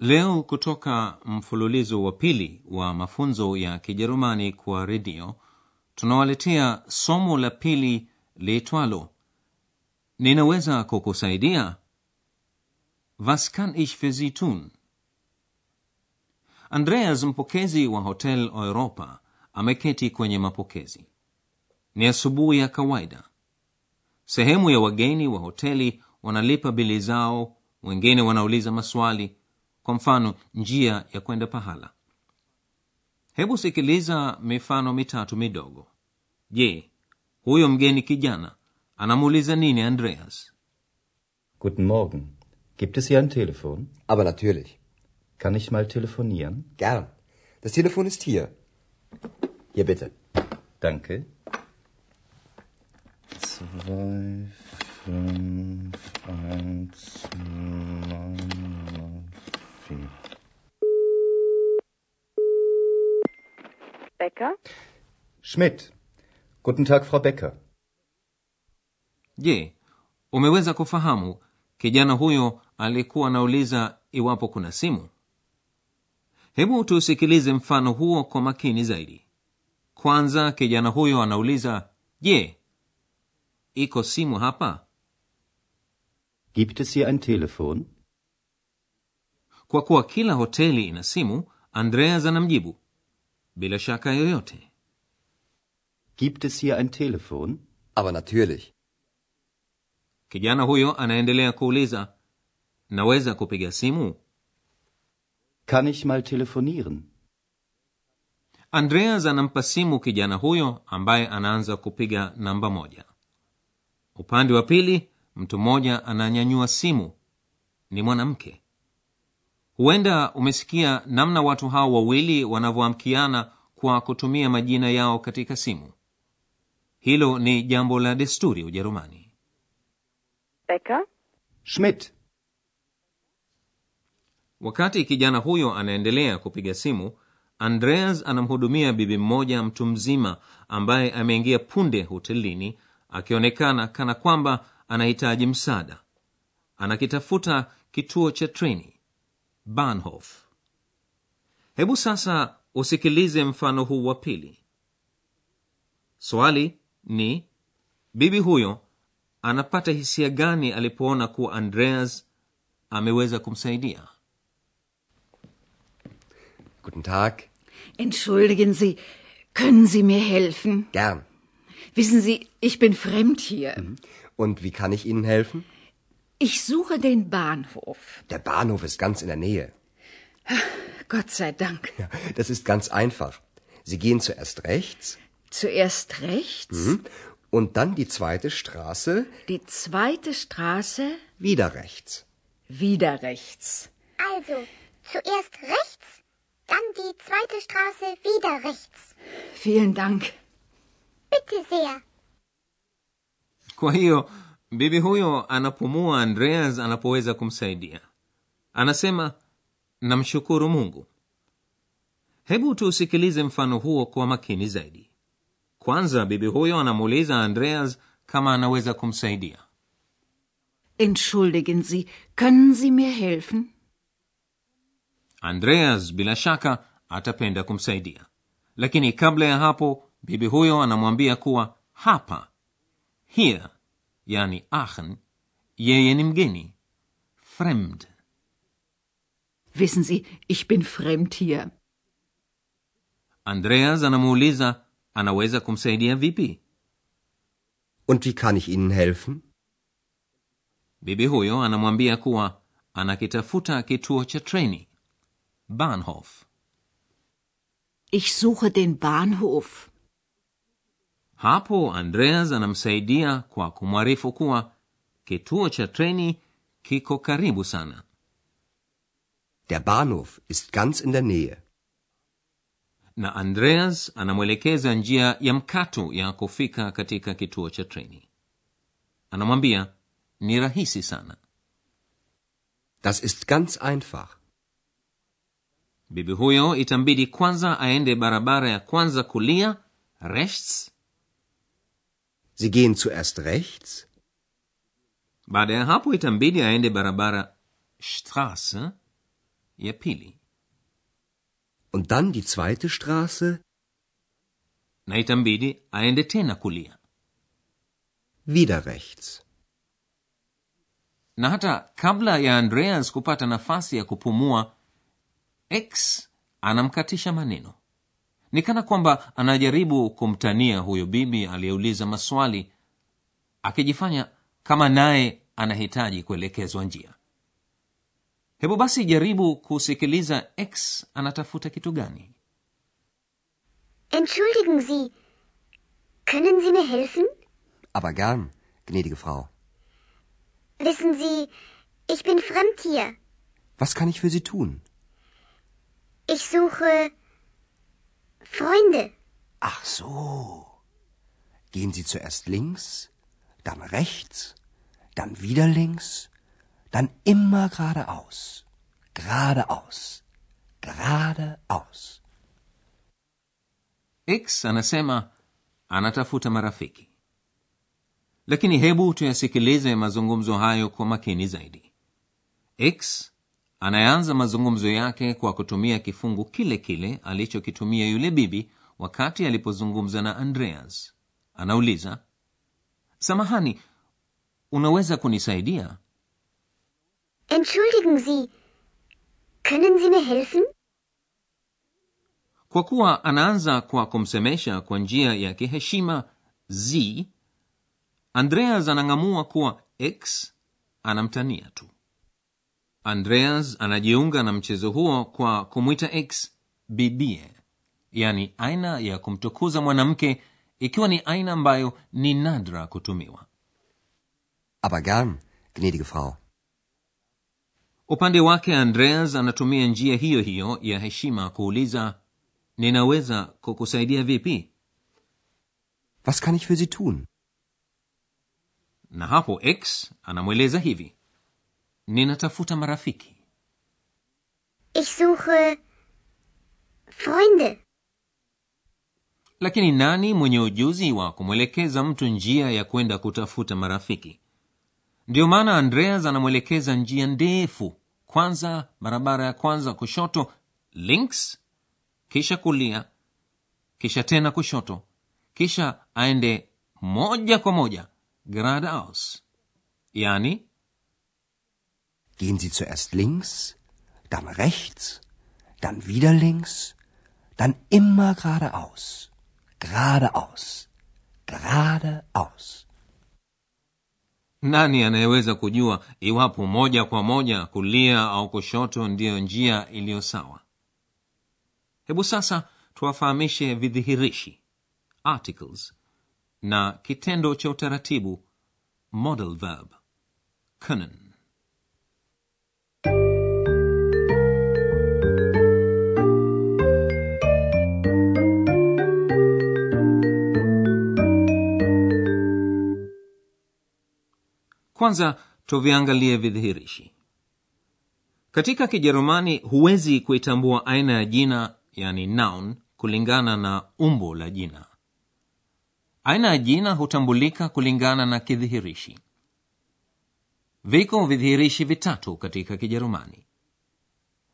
leo kutoka mfululizo wa pili wa mafunzo ya Kijerumani kwa redio tunawaletea somo la pili liitwalo ninaweza kukusaidia. Was kann ich für Sie tun? Andreas, mpokezi wa Hotel Europa, ameketi kwenye mapokezi. Ni asubuhi ya kawaida. Sehemu ya wageni wa hoteli wanalipa bili zao, wengine wanauliza maswali, kwa mfano njia ya kwenda pahala. Hebu sikiliza mifano mitatu midogo. Je, huyo mgeni kijana anamuuliza nini Andreas? Guten Morgen. Gibt es hier ein Telefon? Aber natürlich. Kann ich mal telefonieren? Gern. Das Telefon ist hier. Hier bitte. Danke. Zwei, fünf, eins, neun, Becker? Schmidt. Guten Tag, Frau Becker. Je, umeweza kufahamu kijana huyo alikuwa anauliza iwapo kuna simu? Hebu tusikilize mfano huo kwa makini zaidi. Kwanza kijana huyo anauliza, je, iko simu hapa? Gibt es hier ein Telefon? Kwa kuwa kila hoteli ina simu, Andreas anamjibu bila shaka yoyote. Gibt es hier ein Telefon? Aber natürlich. Kijana huyo anaendelea kuuliza, naweza kupiga simu? Kann ich mal telefonieren? Andreas anampa simu kijana huyo ambaye anaanza kupiga namba moja. Upande wa pili, mtu mmoja ananyanyua simu. Ni mwanamke. Huenda umesikia namna watu hao wawili wanavyoamkiana kwa kutumia majina yao katika simu. Hilo ni jambo la desturi Ujerumani. Becker? Schmidt. Wakati kijana huyo anaendelea kupiga simu, Andreas anamhudumia bibi mmoja mtu mzima ambaye ameingia punde hotelini, akionekana kana kwamba anahitaji msaada. Anakitafuta kituo cha treni Bahnhof. Hebu sasa usikilize mfano huu wa pili. Swali ni bibi huyo anapata hisia gani alipoona kuwa Andreas ameweza kumsaidia? Guten Tag. Entschuldigen Sie, können Sie mir helfen? Gern. Wissen Sie, ich bin fremd hier. Und wie kann ich Ihnen helfen? Ich suche den Bahnhof. Der Bahnhof ist ganz in der Nähe. Gott sei Dank. Ja, das ist ganz einfach. Sie gehen zuerst rechts Zuerst rechts, und dann die zweite Straße die zweite Straße, wieder rechts. wieder rechts. Also, zuerst rechts, dann die zweite Straße wieder rechts. Vielen Dank. Bitte sehr. Bibi huyo anapumua Andreas anapoweza kumsaidia. Anasema namshukuru Mungu. Hebu tuusikilize mfano huo kwa makini zaidi. Kwanza bibi huyo anamuuliza Andreas kama anaweza kumsaidia. Entschuldigen Sie, können Sie mir helfen? Andreas bila shaka atapenda kumsaidia, lakini kabla ya hapo bibi huyo anamwambia kuwa hapa here, yani Aachen, yeye ni mgeni fremd. Wissen Sie, ich bin fremd hier. Andreas anamuuliza anaweza kumsaidia vipi. Und wie kann ich Ihnen helfen? Bibi huyo anamwambia kuwa anakitafuta kituo cha treni Bahnhof. Ich suche den Bahnhof. Hapo Andreas anamsaidia kwa kumwarifu kuwa kituo cha treni kiko karibu sana. Der Bahnhof ist ganz in der Nähe. na andreas anamwelekeza njia ya mkato ya kufika katika kituo cha treni anamwambia ni rahisi sana Das ist ganz einfach. bibi huyo itambidi kwanza aende barabara ya kwanza kulia rechts Sie gehen zuerst rechts, baada ya hapo itambidi aende barabara strasse ya pili. Und dann die zweite Straße, na itambidi aende tena kulia wieder rechts. na hata kabla ya andreas kupata nafasi ya kupumua x anamkatisha maneno ni kana kwamba anajaribu kumtania huyo bibi aliyeuliza maswali akijifanya kama naye anahitaji kuelekezwa njia hebu basi jaribu kusikiliza x anatafuta kitu gani Entschuldigen Sie, können Sie mir helfen? Aber gern, gnädige Frau. Wissen Sie, ich bin fremd hier. Was kann ich für Sie tun? Ich suche Freunde. Ach so. Gehen Sie zuerst links, dann rechts, dann wieder links, dann immer geradeaus. Geradeaus. Geradeaus. x anasema anatafuta marafiki lakini hebu tuyasikilize mazungumzo hayo kwa makini zaidi x anayeanza mazungumzo yake kwa kutumia kifungu kile kile alichokitumia yule bibi wakati alipozungumza na andreas. Anauliza samahani unaweza kunisaidia? Entschuldigen Sie, können Sie mir helfen? kwa kuwa anaanza kwa kumsemesha kwa njia ya kiheshima z andreas anang'amua kuwa x anamtania tu andreas anajiunga na mchezo huo kwa kumwita x bibie yani aina ya kumtukuza mwanamke ikiwa ni aina ambayo ni nadra kutumiwa Aber gern, gnädige Frau. upande wake andreas anatumia njia hiyo hiyo ya heshima kuuliza ninaweza kukusaidia vipi Was kann ich für Sie tun? na hapo x anamweleza hivi ninatafuta marafiki. Ich suche Freunde. lakini nani mwenye ujuzi wa kumwelekeza mtu njia ya kwenda kutafuta marafiki? Ndiyo maana andreas anamwelekeza njia ndefu. Kwanza barabara ya kwanza kushoto links kisha kulia kisha tena kushoto kisha aende moja kwa moja geradeaus yani Gehen Sie zuerst links, dann rechts, dann wieder links, dann immer geradeaus. Geradeaus. Geradeaus. nani anayeweza kujua iwapo moja kwa moja kulia au kushoto ndiyo njia iliyo sawa hebu sasa tuwafahamishe vidhihirishi articles na kitendo cha utaratibu model verb können kwanza tuviangalie vidhihirishi. Katika kijerumani huwezi kuitambua aina ya jina yani noun kulingana na umbo la jina. Aina ya jina hutambulika kulingana na kidhihirishi. Viko vidhihirishi vitatu katika kijerumani.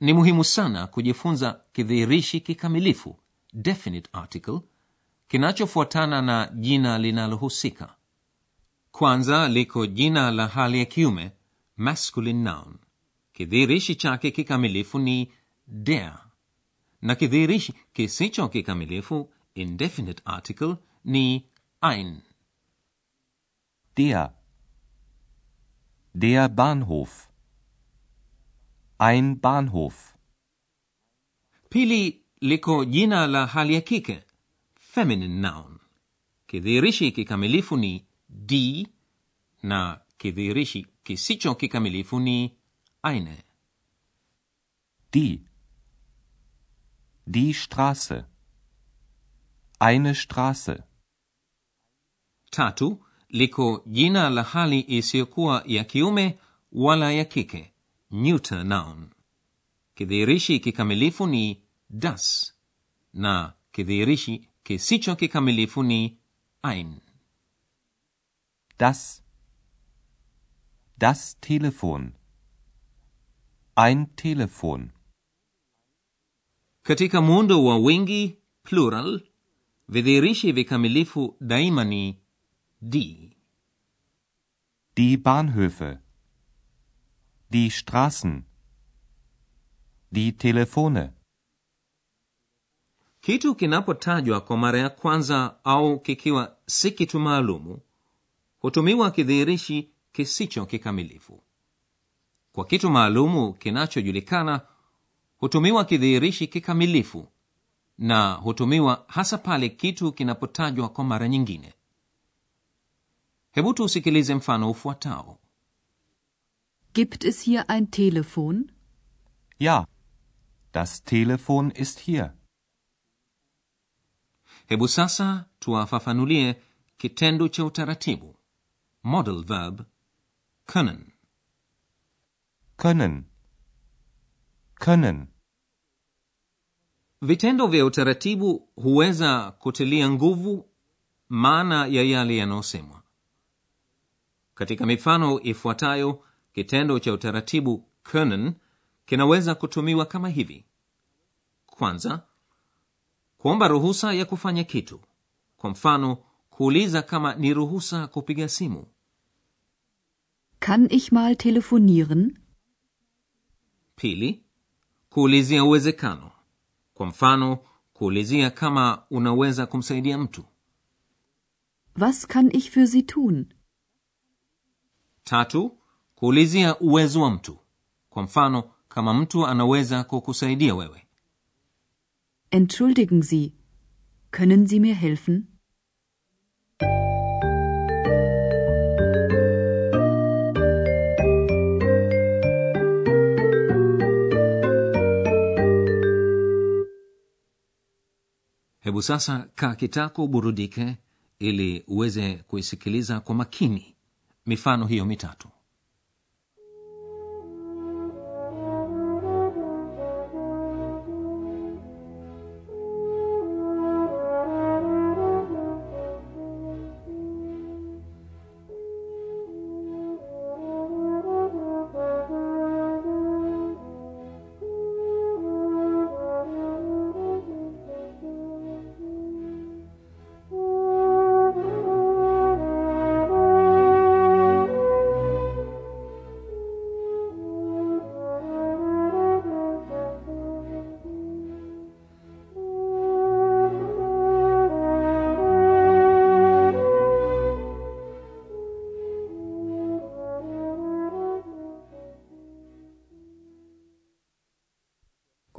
Ni muhimu sana kujifunza kidhihirishi kikamilifu definite article kinachofuatana na jina linalohusika kwanza liko jina la hali ya kiume masculine noun kidhihirishi chake kikamilifu ni der na kidhihirishi kisicho kikamilifu indefinite article ni ein Der. Der Bahnhof. Ein Bahnhof. pili liko jina la hali ya kike feminine noun kidhihirishi kikamilifu ni die na kidhihirishi kisicho kikamilifu ni eine Die. Die Straße. Eine Straße. tatu liko jina la hali isiyokuwa ya kiume wala ya kike neuter noun kidhihirishi kikamilifu ni das na kidhihirishi kisicho kikamilifu ni ein Das. Das Telefon. Ein Telefon. katika muundo wa wingi plural vidhihirishi vikamilifu daima ni die Die Bahnhöfe. Die Straßen. Die Telefone. kitu kinapotajwa kwa mara ya kwanza au kikiwa si kitu maalumu hutumiwa kidhihirishi kisicho kikamilifu kwa kitu maalumu kinachojulikana hutumiwa kidhihirishi kikamilifu na hutumiwa hasa pale kitu kinapotajwa kwa mara nyingine hebu tuusikilize mfano ufuatao Gibt es hier ein Telefon? Ja. Das Telefon ist hier. hebu sasa tuwafafanulie kitendo cha utaratibu model verb können Können. Können. vitendo vya utaratibu huweza kutilia nguvu maana ya yale yanayosemwa katika mifano ifuatayo kitendo cha utaratibu können kinaweza kutumiwa kama hivi kwanza kuomba ruhusa ya kufanya kitu kwa mfano kuuliza kama ni ruhusa kupiga simu Kann ich mal telefonieren? pili kuulizia uwezekano kwa mfano kuulizia kama unaweza kumsaidia mtu Was kann ich für Sie tun? tatu kuulizia uwezo wa mtu kwa mfano kama mtu anaweza kukusaidia wewe Entschuldigen Sie, können Sie mir helfen? Sasa kaa kitako burudike ili uweze kuisikiliza kwa makini mifano hiyo mitatu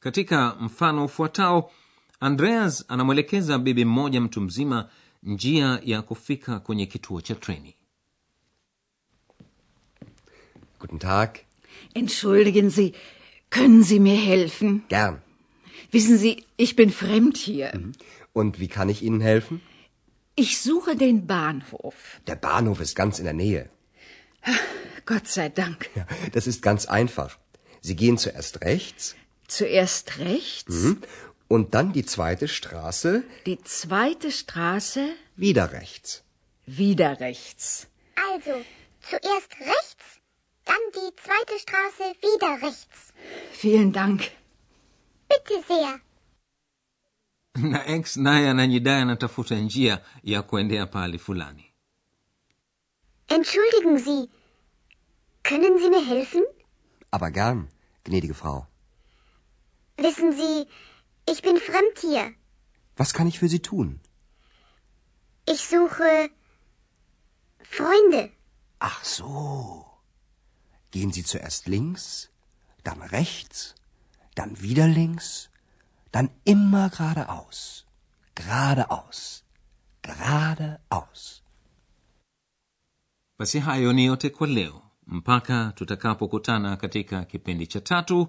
Katika mfano ufuatao andreas anamwelekeza bibi mmoja mtu mzima njia ya kufika kwenye kituo cha treni Guten Tag. Entschuldigen Sie, können Sie mir helfen? Gern. Wissen Sie, ich bin fremd hier. Und wie kann ich Ihnen helfen? Ich suche den Bahnhof. Der Bahnhof ist ganz in der Nähe. Gott sei Dank. Ja, das ist ganz einfach. Sie gehen zuerst rechts Zuerst rechts, und dann die zweite Straße die zweite Straße, wieder rechts. wieder rechts. Also, zuerst rechts, dann die zweite Straße wieder rechts. Vielen Dank. Bitte sehr. na x naye anajidai anatafuta njia ya kuendea pahali fulani Entschuldigen Sie, können Sie mir helfen? Aber gern, gnädige Frau. Wissen Sie, Ich bin fremd hier. Was kann ich für Sie tun? Ich suche Freunde. Ach so. Gehen Sie zuerst links, dann rechts, dann wieder links, dann immer geradeaus. Geradeaus. Geradeaus. basi hayo ni yote kwa leo mpaka tutakapokutana katika kipindi cha tatu